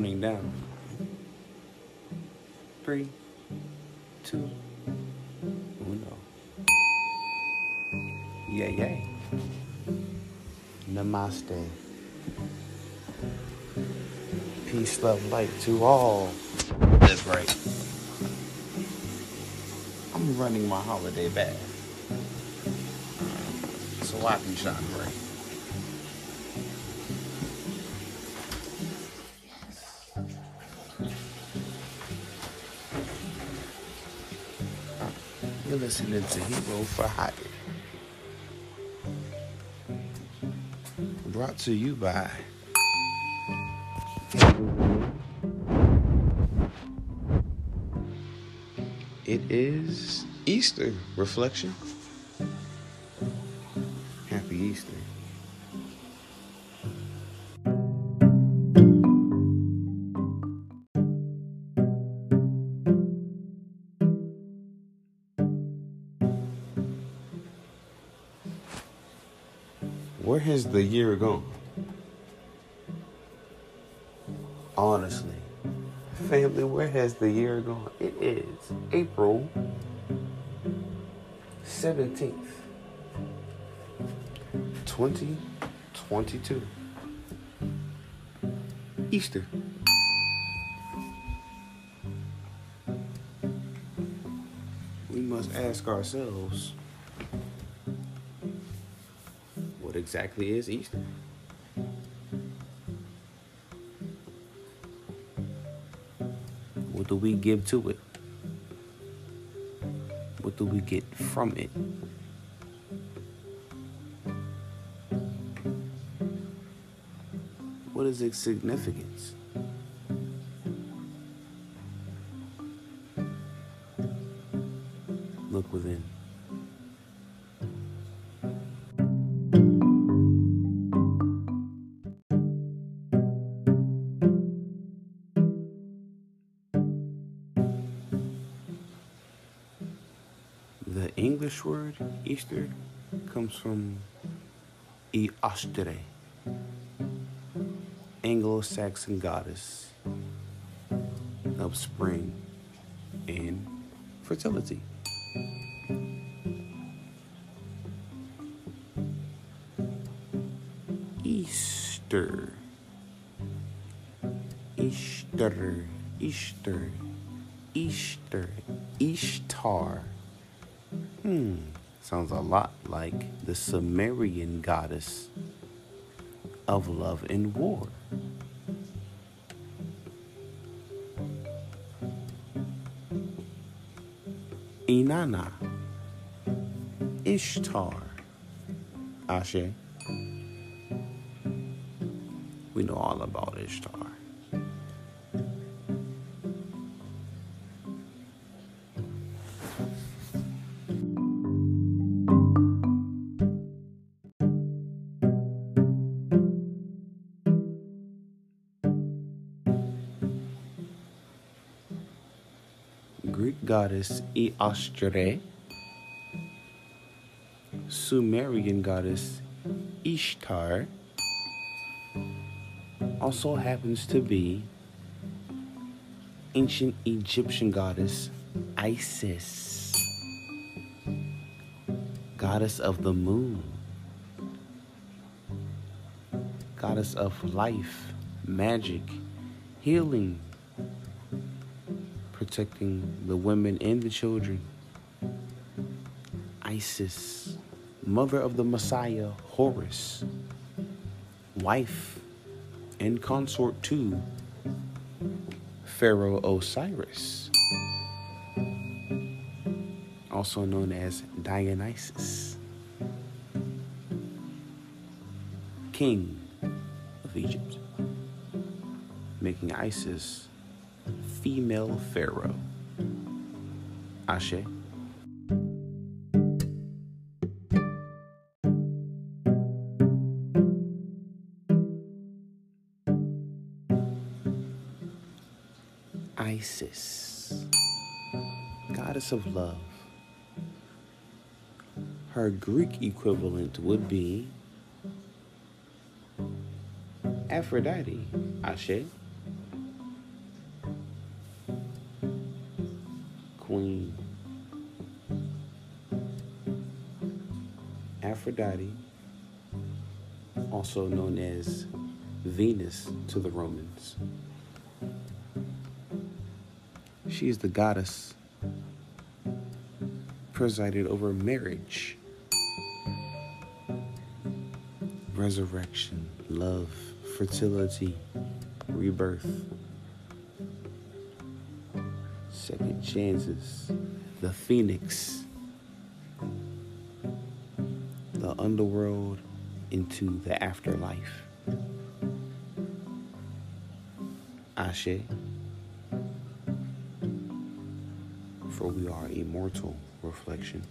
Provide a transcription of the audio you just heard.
counting down. Three, two, uno. Yay, yay. Namaste. Peace, love, light to all. Live right. I'm running my holiday bath. So I can shine bright. You're listening to Hero for Hire. Brought to you by. It is Easter reflection. Happy Easter. Where has the year gone? Honestly. Family, where has the year gone? It is April 17th, 2022. Easter. We must ask ourselves exactly is Easter? What do we give to it? What do we get from it? What is its significance? The English word Easter comes from Eostre, Anglo-Saxon goddess of spring and fertility. Easter. Easter. Easter. Easter. Ishtar. Hmm, sounds a lot like the Sumerian goddess of love and war. Inanna, Ishtar, Ashe. We know all about Ishtar. Goddess Eostre, Sumerian goddess Ishtar, also happens to be ancient Egyptian goddess Isis, goddess of the moon, goddess of life, magic, healing, protecting the women and the children. Isis, mother of the Messiah, Horus, wife and consort to Pharaoh Osiris, also known as Dionysus, king of Egypt, making Isis female pharaoh. Ashe. Isis, goddess of love. Her Greek equivalent would be Aphrodite, Ashe. Queen. Aphrodite, also known as Venus to the Romans. She is the goddess presided over marriage, resurrection, love, fertility, rebirth, second chances, the phoenix, the underworld into the afterlife. Ashe. For we are immortal reflection.